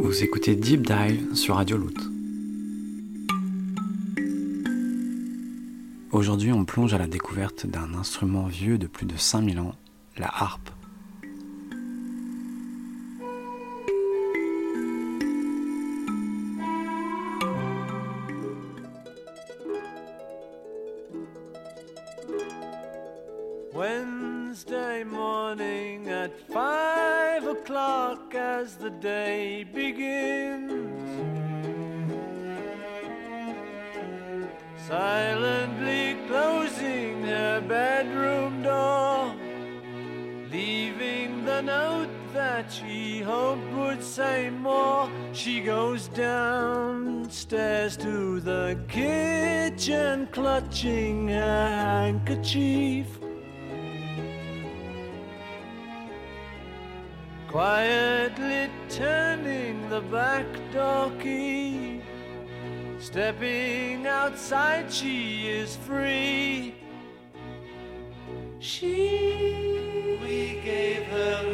Vous écoutez Deep Dive sur Radio Loot. Aujourd'hui, on plonge à la découverte d'un instrument vieux de plus de 5000 ans, la harpe. Goes downstairs to the kitchen, clutching a handkerchief. Quietly turning the back door key. Stepping outside, she is free. She, we gave her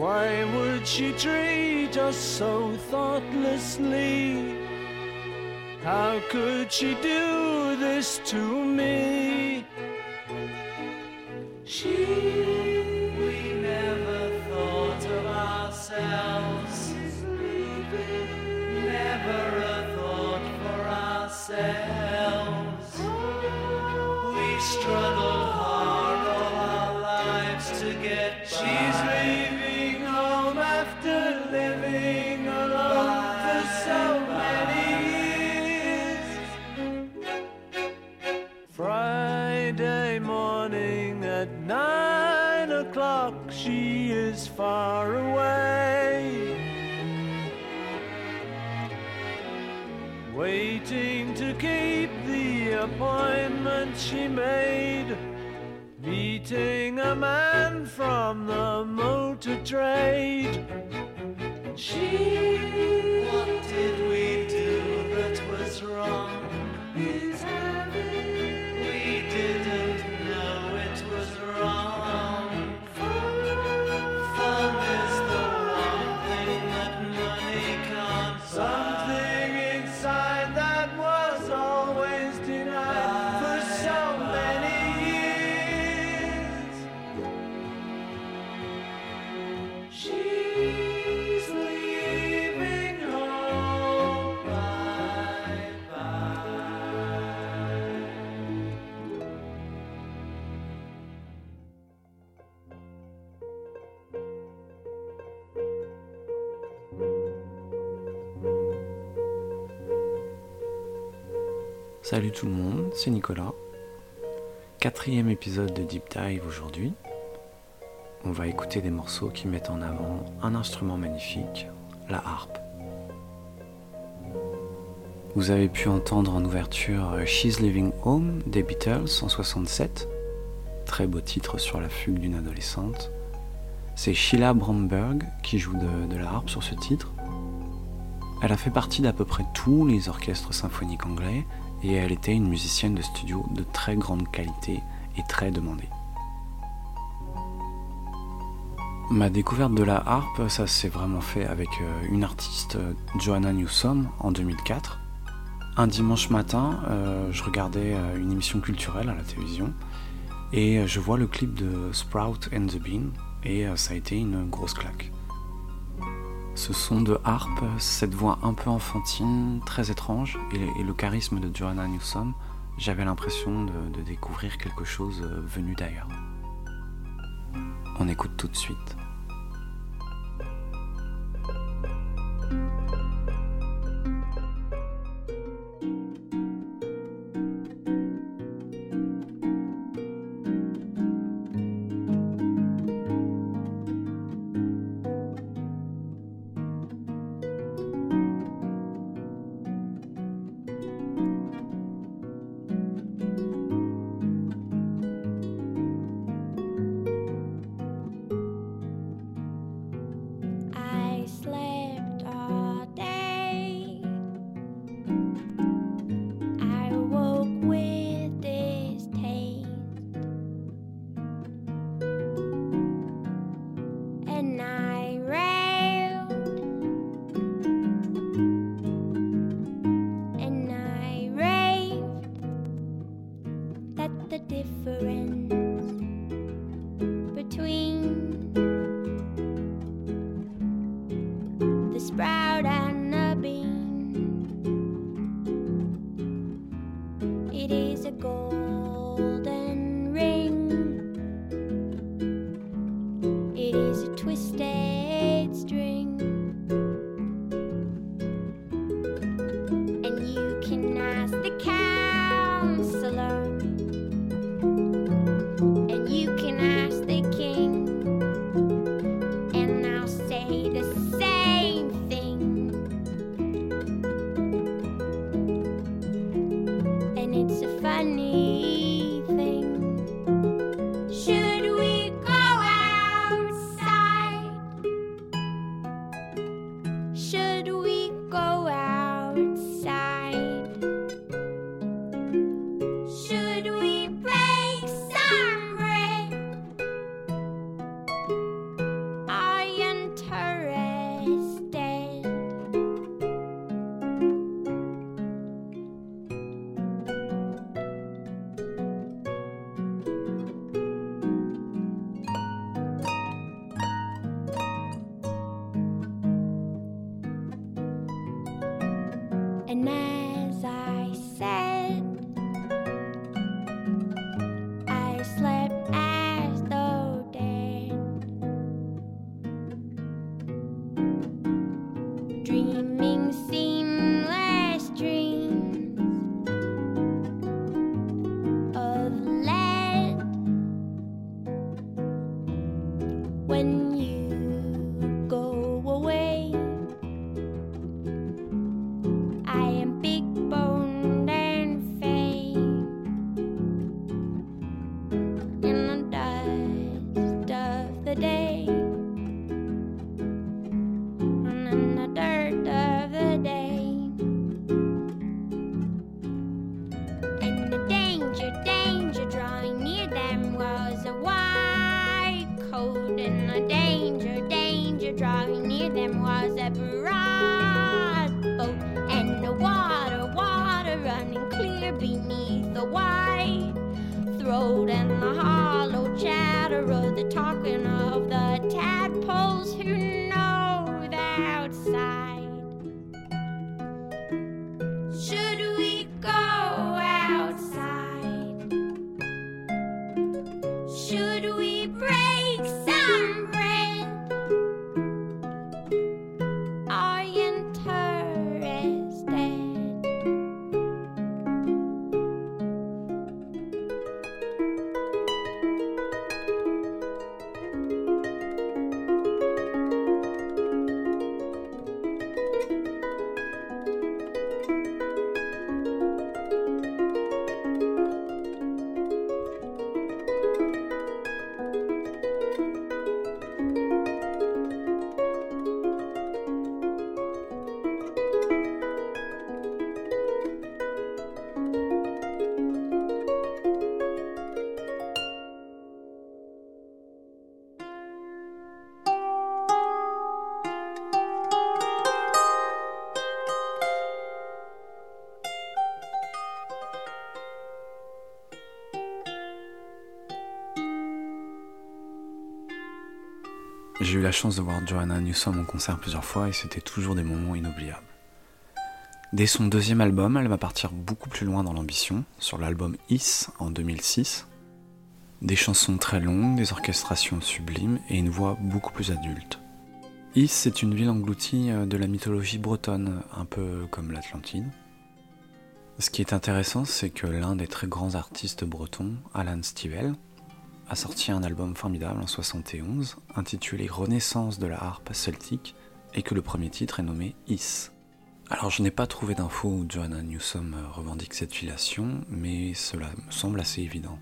Why would she treat us so thoughtlessly? How could she do this to me? She, appointment she made. Meeting a man from the motor trade. She, Salut tout le monde, c'est Nicolas. Quatrième épisode de Deep Dive aujourd'hui. On va écouter des morceaux qui mettent en avant un instrument magnifique, la harpe. Vous avez pu entendre en ouverture She's Living Home des Beatles en 67. Très beau titre sur la fugue d'une adolescente. C'est Sheila Bromberg qui joue de, de la harpe sur ce titre. Elle a fait partie d'à peu près tous les orchestres symphoniques anglais et elle était une musicienne de studio de très grande qualité et très demandée. Ma découverte de la harpe, ça s'est vraiment fait avec euh, une artiste, euh, Joanna Newsom, en 2004. Un dimanche matin, euh, je regardais une émission culturelle à la télévision et je vois le clip de Sprout and the Bean et ça a été une grosse claque. Ce son de harpe, cette voix un peu enfantine, très étrange, et, le charisme de Joanna Newsom, j'avais l'impression de découvrir quelque chose venu d'ailleurs. On écoute tout de suite. and now. Eu la chance de voir Joanna Newsom en concert plusieurs fois et c'était toujours des moments inoubliables. Dès son deuxième album, elle va partir beaucoup plus loin dans l'ambition, sur l'album Is en 2006. Des chansons très longues, des orchestrations sublimes et une voix beaucoup plus adulte. Is, c'est une ville engloutie euh, de la mythologie bretonne, un peu comme l'Atlantide. Ce qui est intéressant, c'est que l'un des très grands artistes bretons, Alan Stivell, a sorti un album formidable en 71 intitulé Renaissance de la harpe celtique et que le premier titre est nommé Is. Alors je n'ai pas trouvé d'infos où Joanna Newsom revendique cette filiation, mais cela me semble assez évident.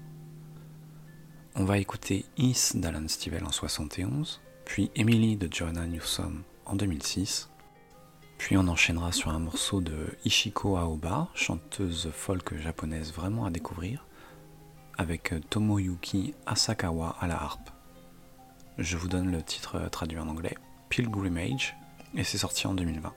On va écouter Is d'Alan Stivell en 71, puis Emily de Joanna Newsom en 2006, puis on enchaînera sur un morceau de Ishiko Aoba, chanteuse folk japonaise vraiment à découvrir, avec Tomoyuki Asakawa à la harpe. Je vous donne le titre traduit en anglais, Pilgrimage, et c'est sorti en 2020.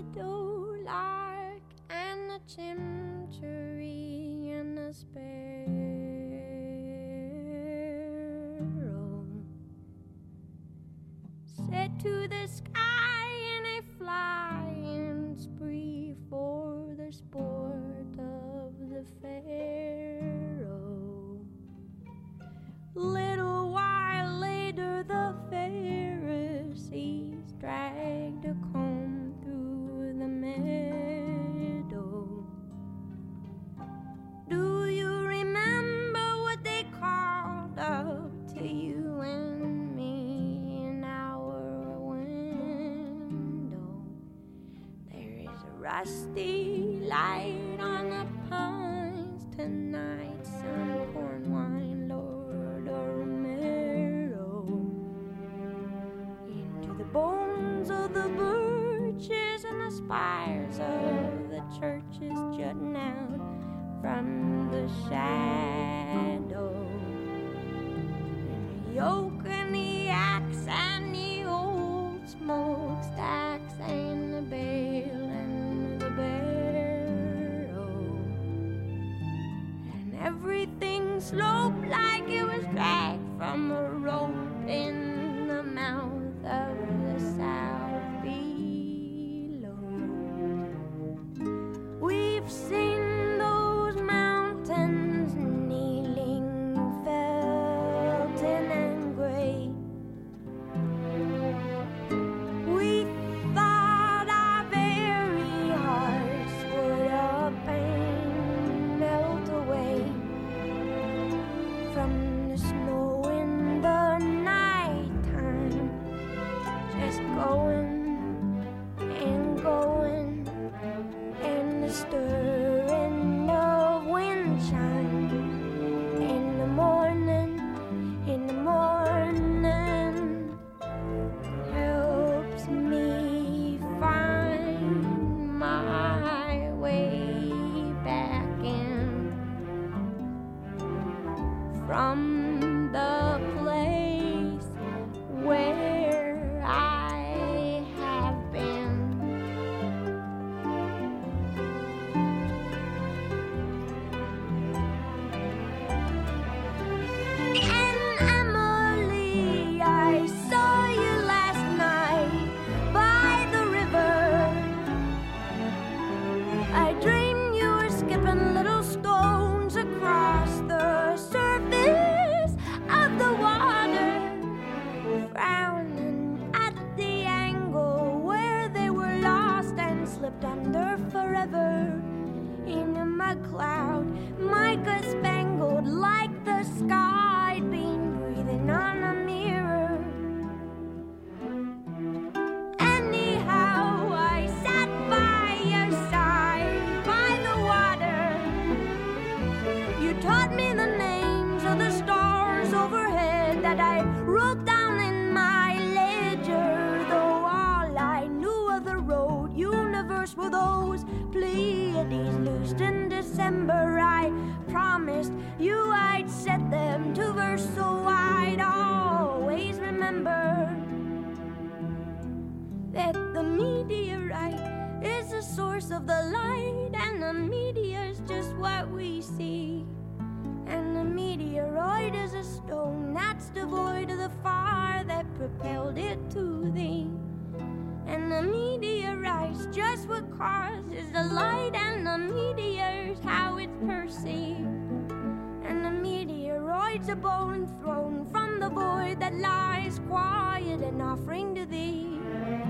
meadow lark and the chimney and the sparrow. Said to the sky lies quiet an offering to thee.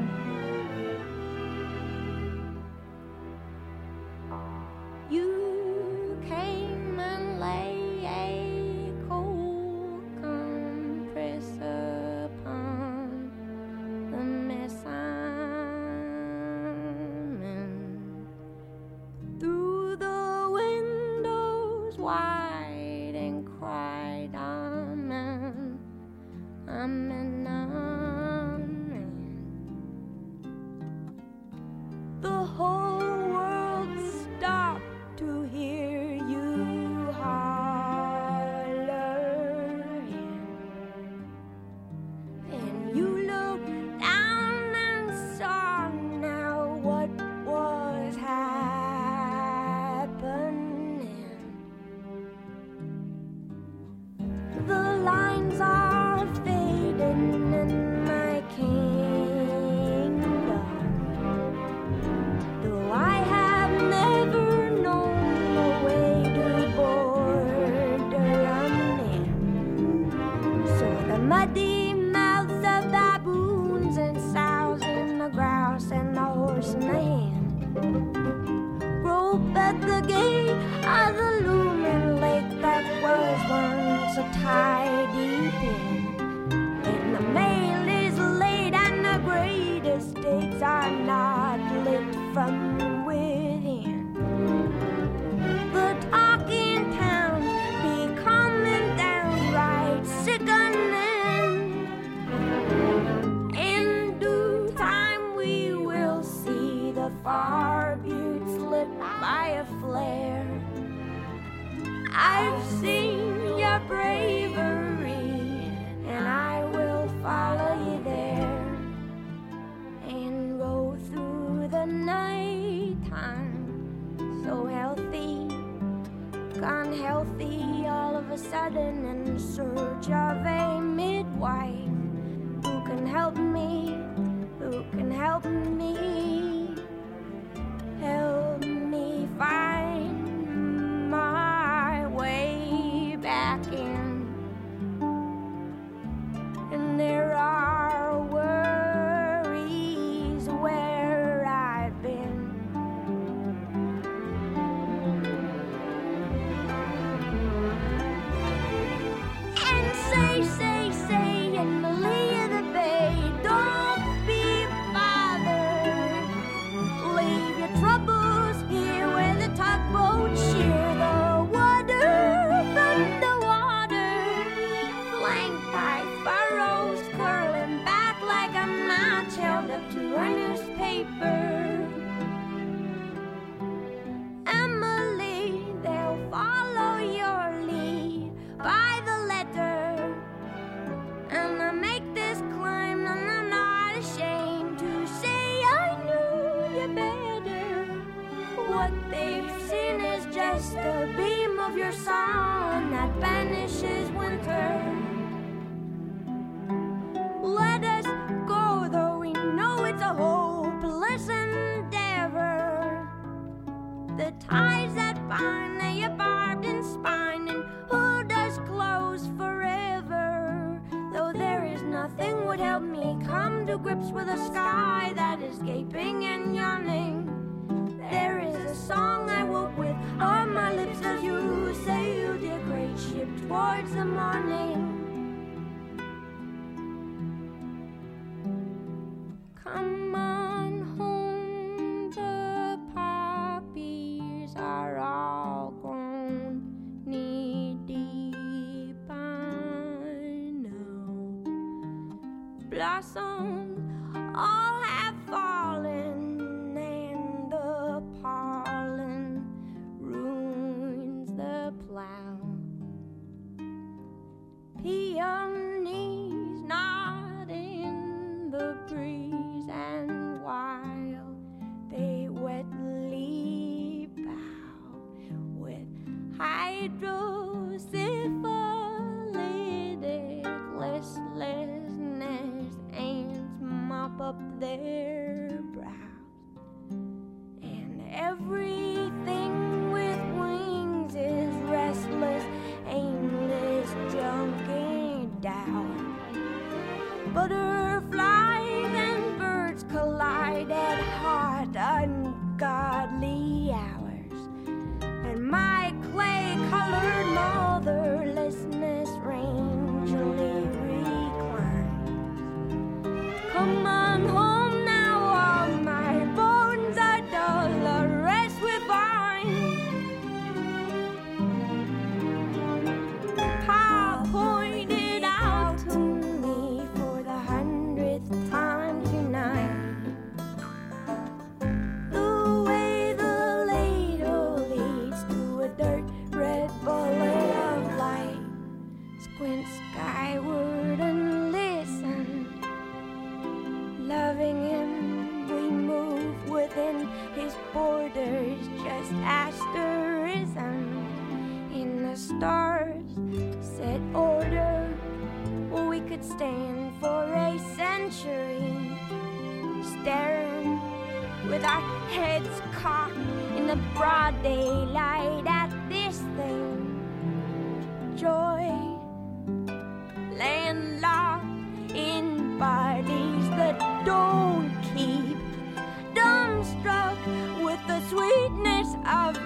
in search of a come on. staring with our heads cocked in the broad daylight at this thing. Joy, landlocked in bodies that don't keep, dumbstruck with the sweetness of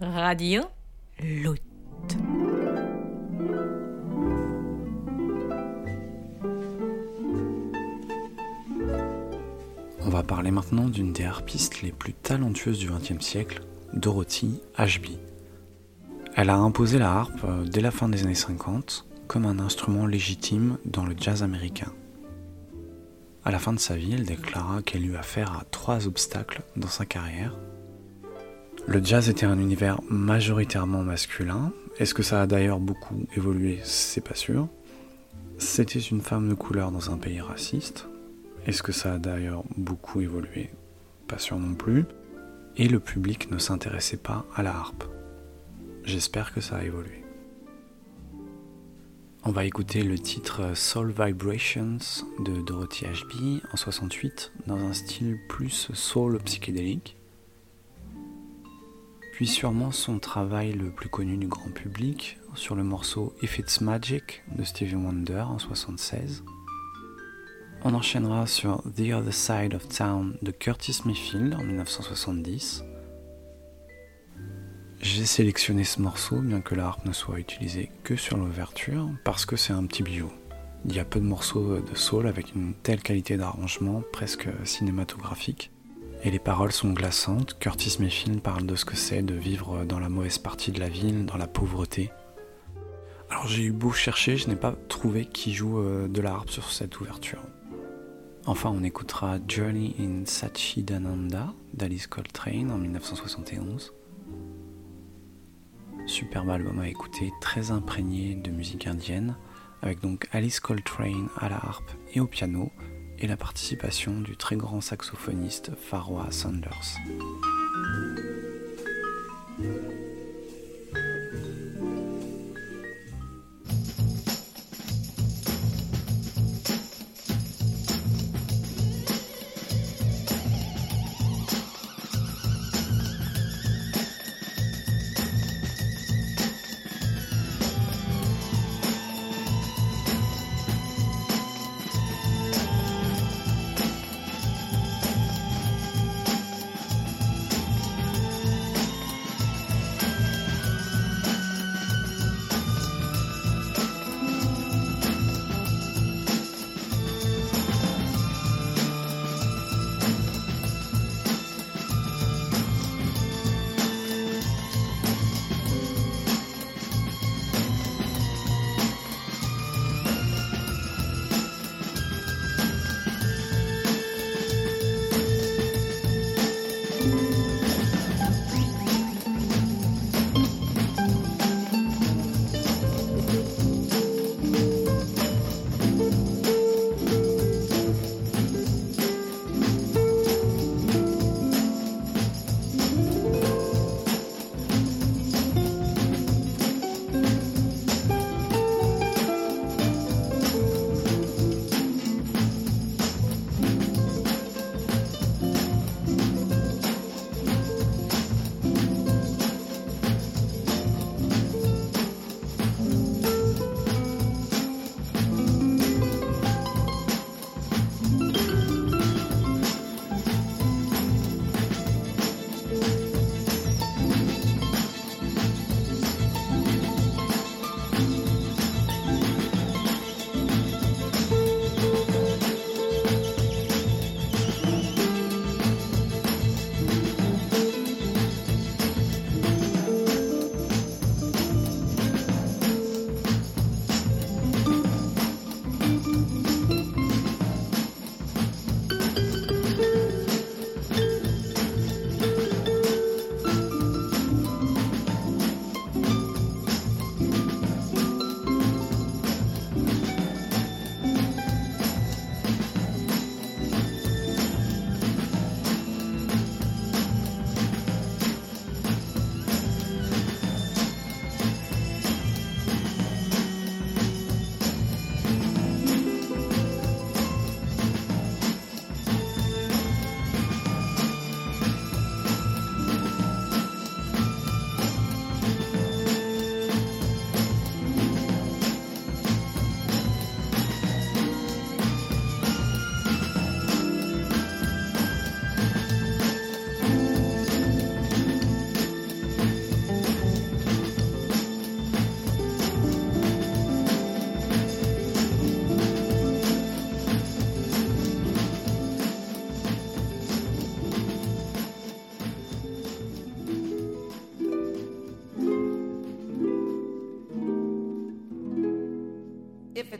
Radio Loot. On va parler maintenant d'une des harpistes les plus talentueuses du XXe siècle, Dorothy Ashby. Elle a imposé la harpe euh, dès la fin des années 50 comme un instrument légitime dans le jazz américain. À la fin de sa vie, elle déclara qu'elle eut affaire à trois obstacles dans sa carrière. Le jazz était un univers majoritairement masculin. Est-ce que ça a d'ailleurs beaucoup évolué? C'est pas sûr. C'était une femme de couleur dans un pays raciste. Est-ce que ça a d'ailleurs beaucoup évolué? Pas sûr non plus. Et le public ne s'intéressait pas à la harpe. J'espère que ça a évolué. On va écouter le titre Soul Vibrations de Dorothy Ashby en 68 dans un style plus soul psychédélique. Puis sûrement son travail le plus connu du grand public sur le morceau If It's Magic de Stevie Wonder en 76. On enchaînera sur The Other Side of Town de Curtis Mayfield en 1970. J'ai sélectionné ce morceau, bien que la ne soit utilisée que sur l'ouverture, parce que c'est un petit bijou. Il y a peu de morceaux de soul avec une telle qualité d'arrangement, presque cinématographique. Et les paroles sont glaçantes. Curtis Mayfield parle de ce que c'est de vivre dans la mauvaise partie de la ville, dans la pauvreté. Alors j'ai eu beau chercher, je n'ai pas trouvé qui joue euh, de la harpe sur cette ouverture. Enfin, on écoutera Journey in Satchidananda d'Alice Coltrane en 1971. Superbe album à écouter, très imprégné de musique indienne, avec donc Alice Coltrane à la harpe et au piano, et la participation du très grand saxophoniste Farwa Sanders.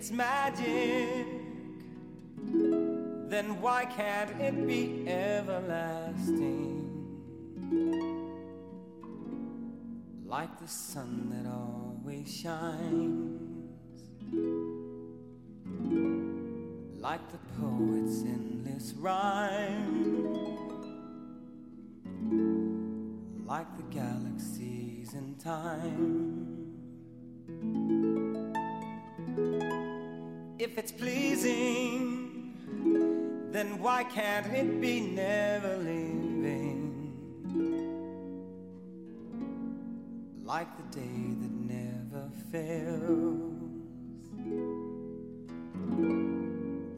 It's magic, then why can't it be everlasting? Like the sun that always shines, like the poet's endless rhyme, like the galaxies in time. If it's pleasing, then why can't it be never leaving? Like the day that never fails.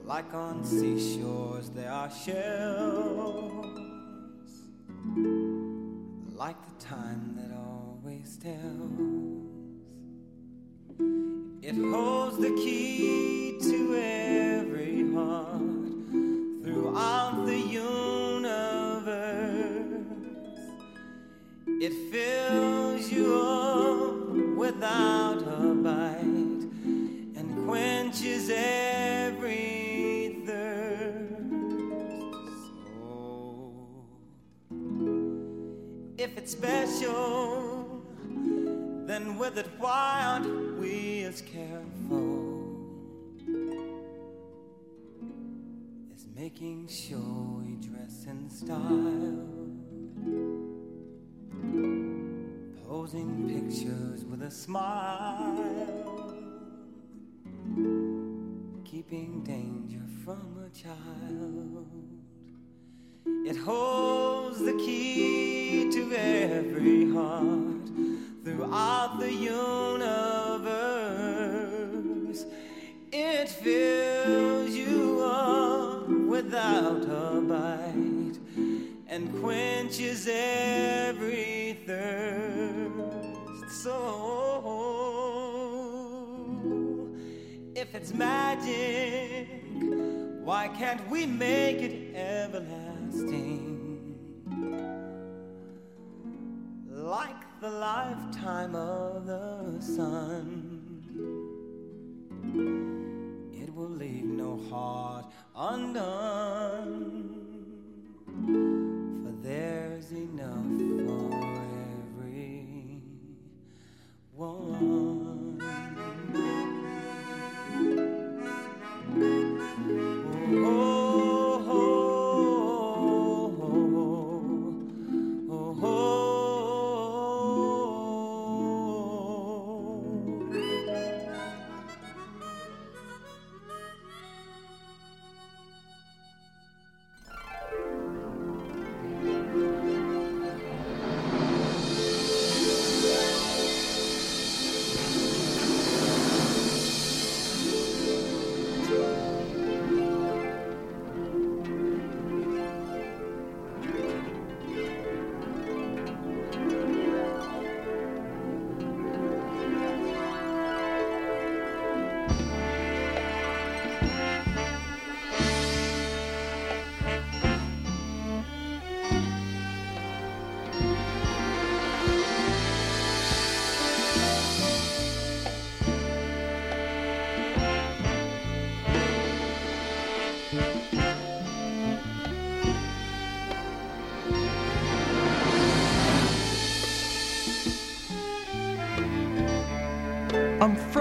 Like on seashores there are shells. Like the time that always tells. It holds the key to every heart throughout the universe. It fills you up without a bite and quenches every thirst. So, if it's special, then with it, why aren't we as careful as making sure we dress in style? Posing pictures with a smile, keeping danger from a child. It holds the key to every heart throughout the universe. Fills you up without a bite and quenches every thirst. So, if it's magic, why can't we make it everlasting? Like the lifetime of the sun. Will leave no heart undone, for there's enough for every one.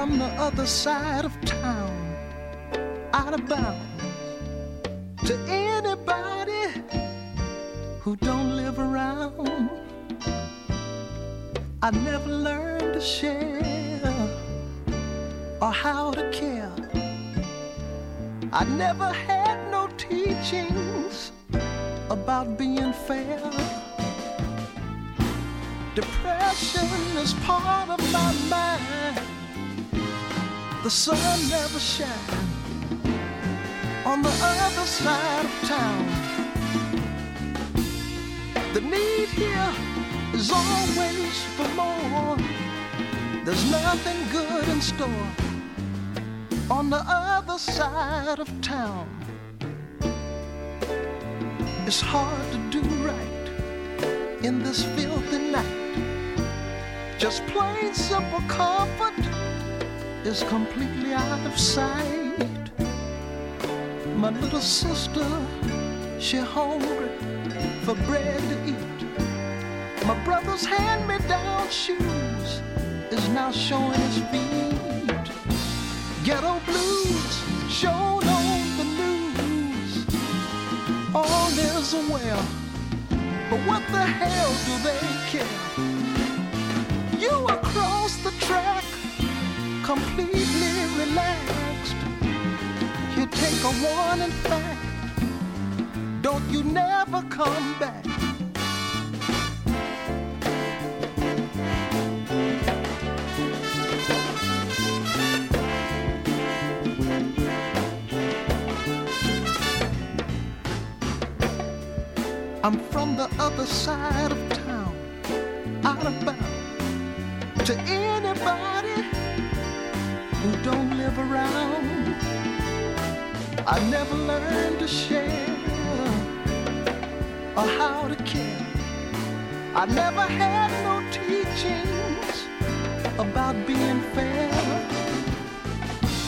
I'm the other side of town, out of bounds. To anybody who don't live around, I never learned to share or how to care. I never had no teachings about being fair. Depression is part of. The sun never shines on the other side of town. The need here is always for more. There's nothing good in store on the other side of town. It's hard to do right in this filthy night. Just plain simple comfort is completely out of sight. My little sister, she hungry for bread to eat. My brother's hand-me-down shoes is now showing his feet. Ghetto blues shown on the news. All is well, but what the hell do they care? Completely relaxed. You take a warning fact. Don't you never come back. I'm from the other side of town, out of bound. To anybody don't live around, I never learned to share or how to care. I never had no teachings about being fair.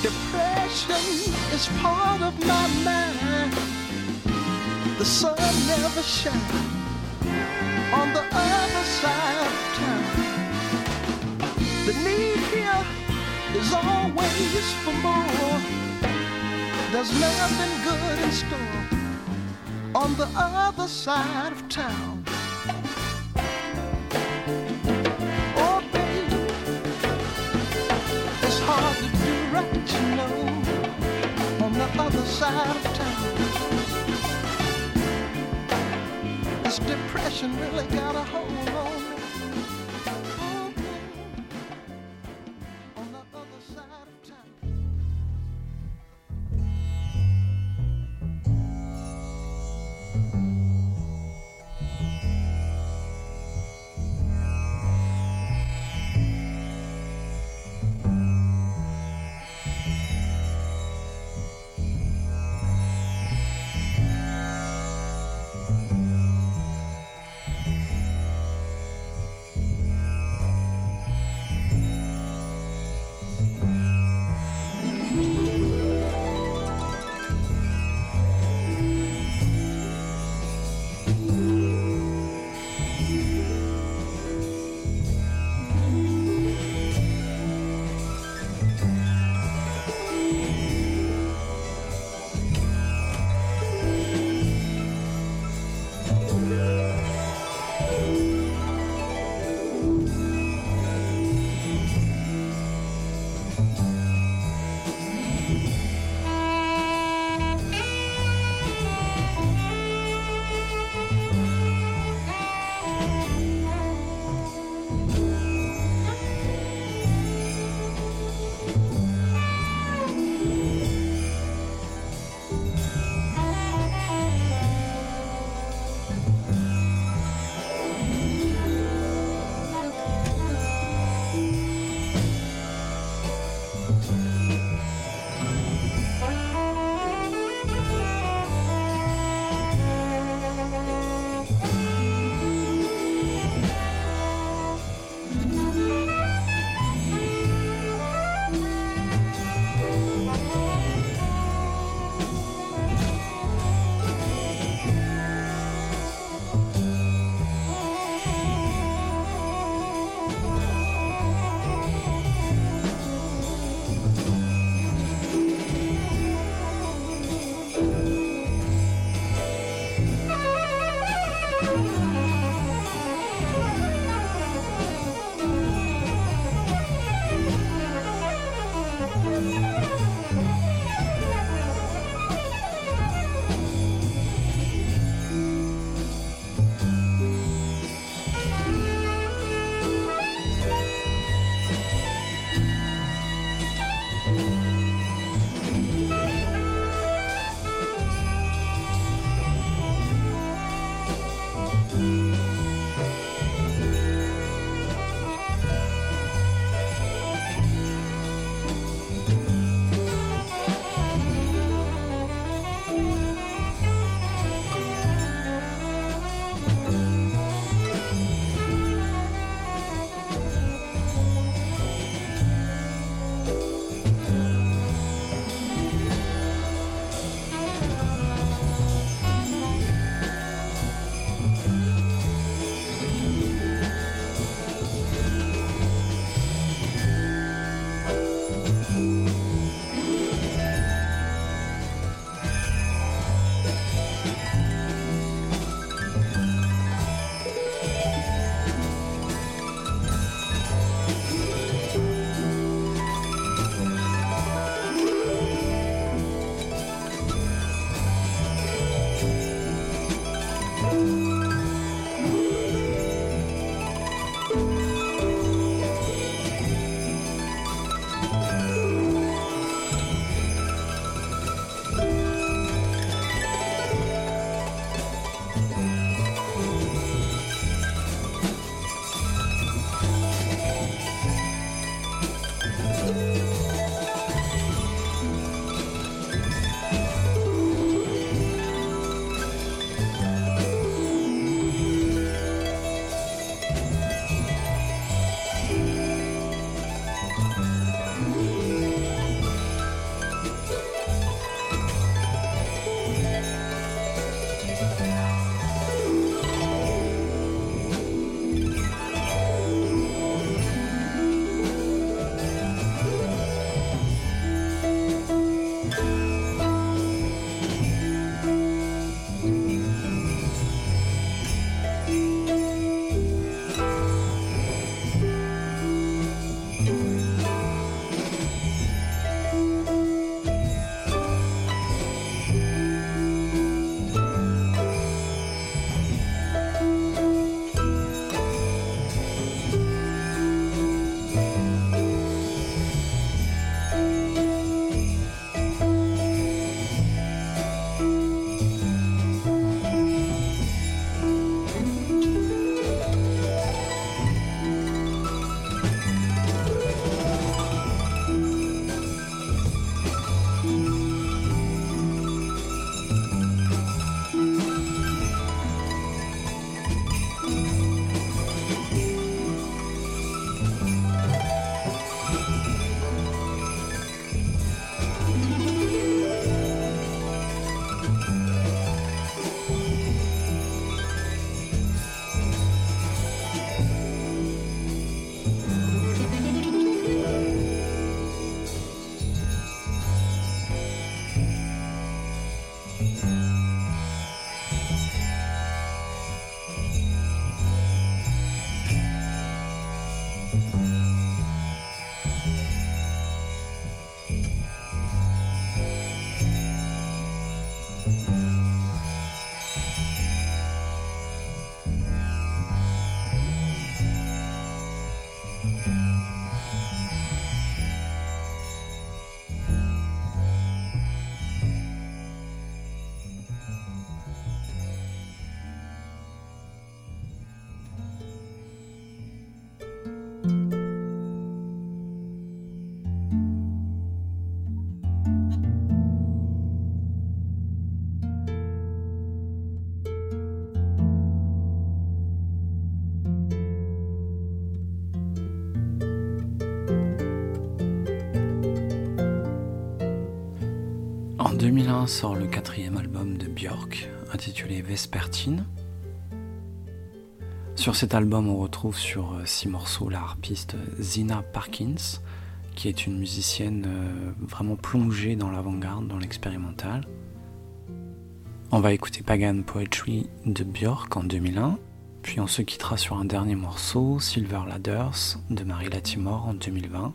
Depression is part of my mind the sun never shines on the other side of town. The need here is always for more. There's nothing good in store on the other side of town. Oh, baby, it's hard to do right, you know, on the other side of town. This depression really got a hold on 2001 sort le quatrième album de Björk, intitulé Vespertine. Sur cet album, on retrouve sur euh, six morceaux la harpiste Zina Parkins, qui est une musicienne euh, vraiment plongée dans l'avant-garde, dans l'expérimental. On va écouter Pagan Poetry de Björk en 2001, puis on se quittera sur un dernier morceau, Silver Ladders de Marie Latimore en 2020,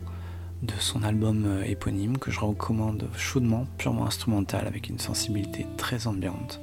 de son album euh, éponyme que je recommande chaudement, purement instrumental avec une sensibilité très ambiante.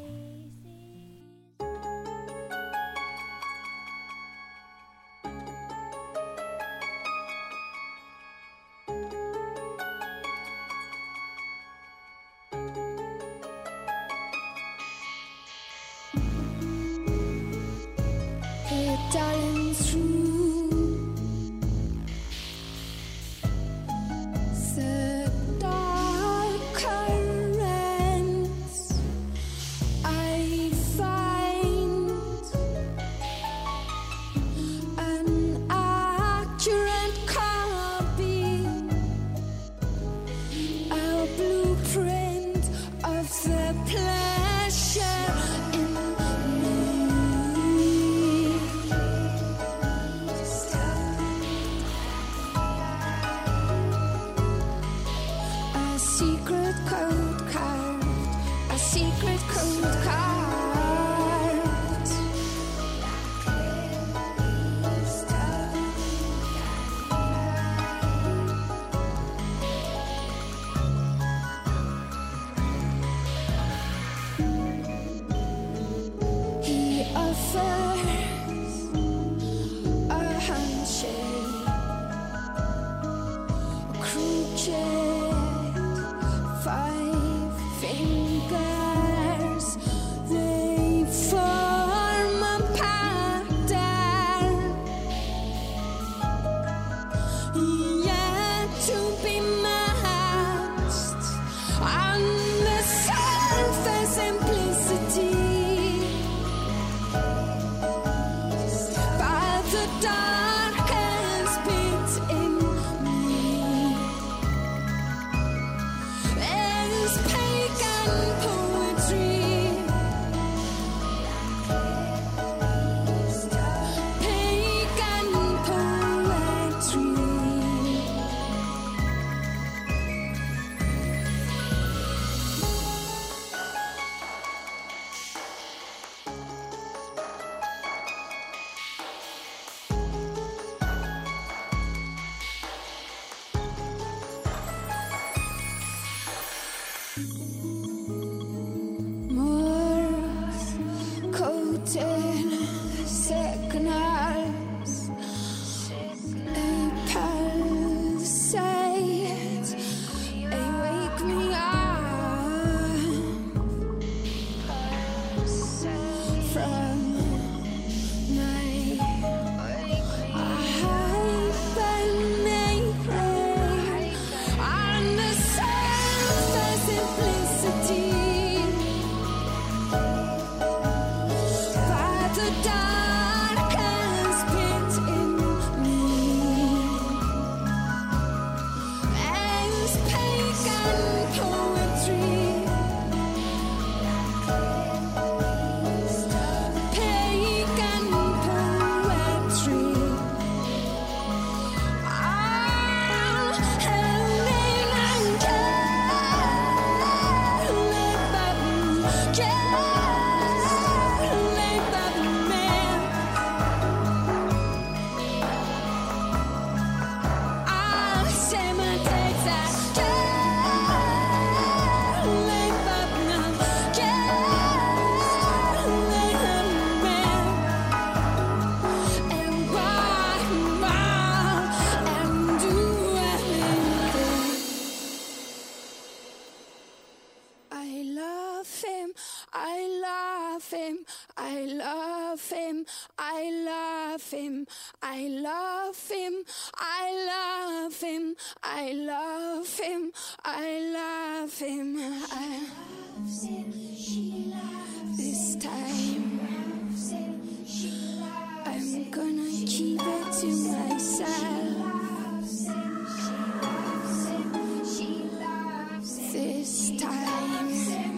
Love him, I love him, I love him. I this time I'm gonna keep it to myself. This time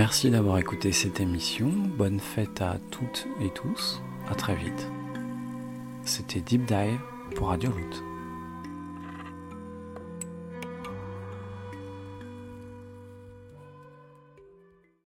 Merci d'avoir écouté cette émission. Bonne fête à toutes et tous. À très vite. C'était Deep Dive pour Radio Route.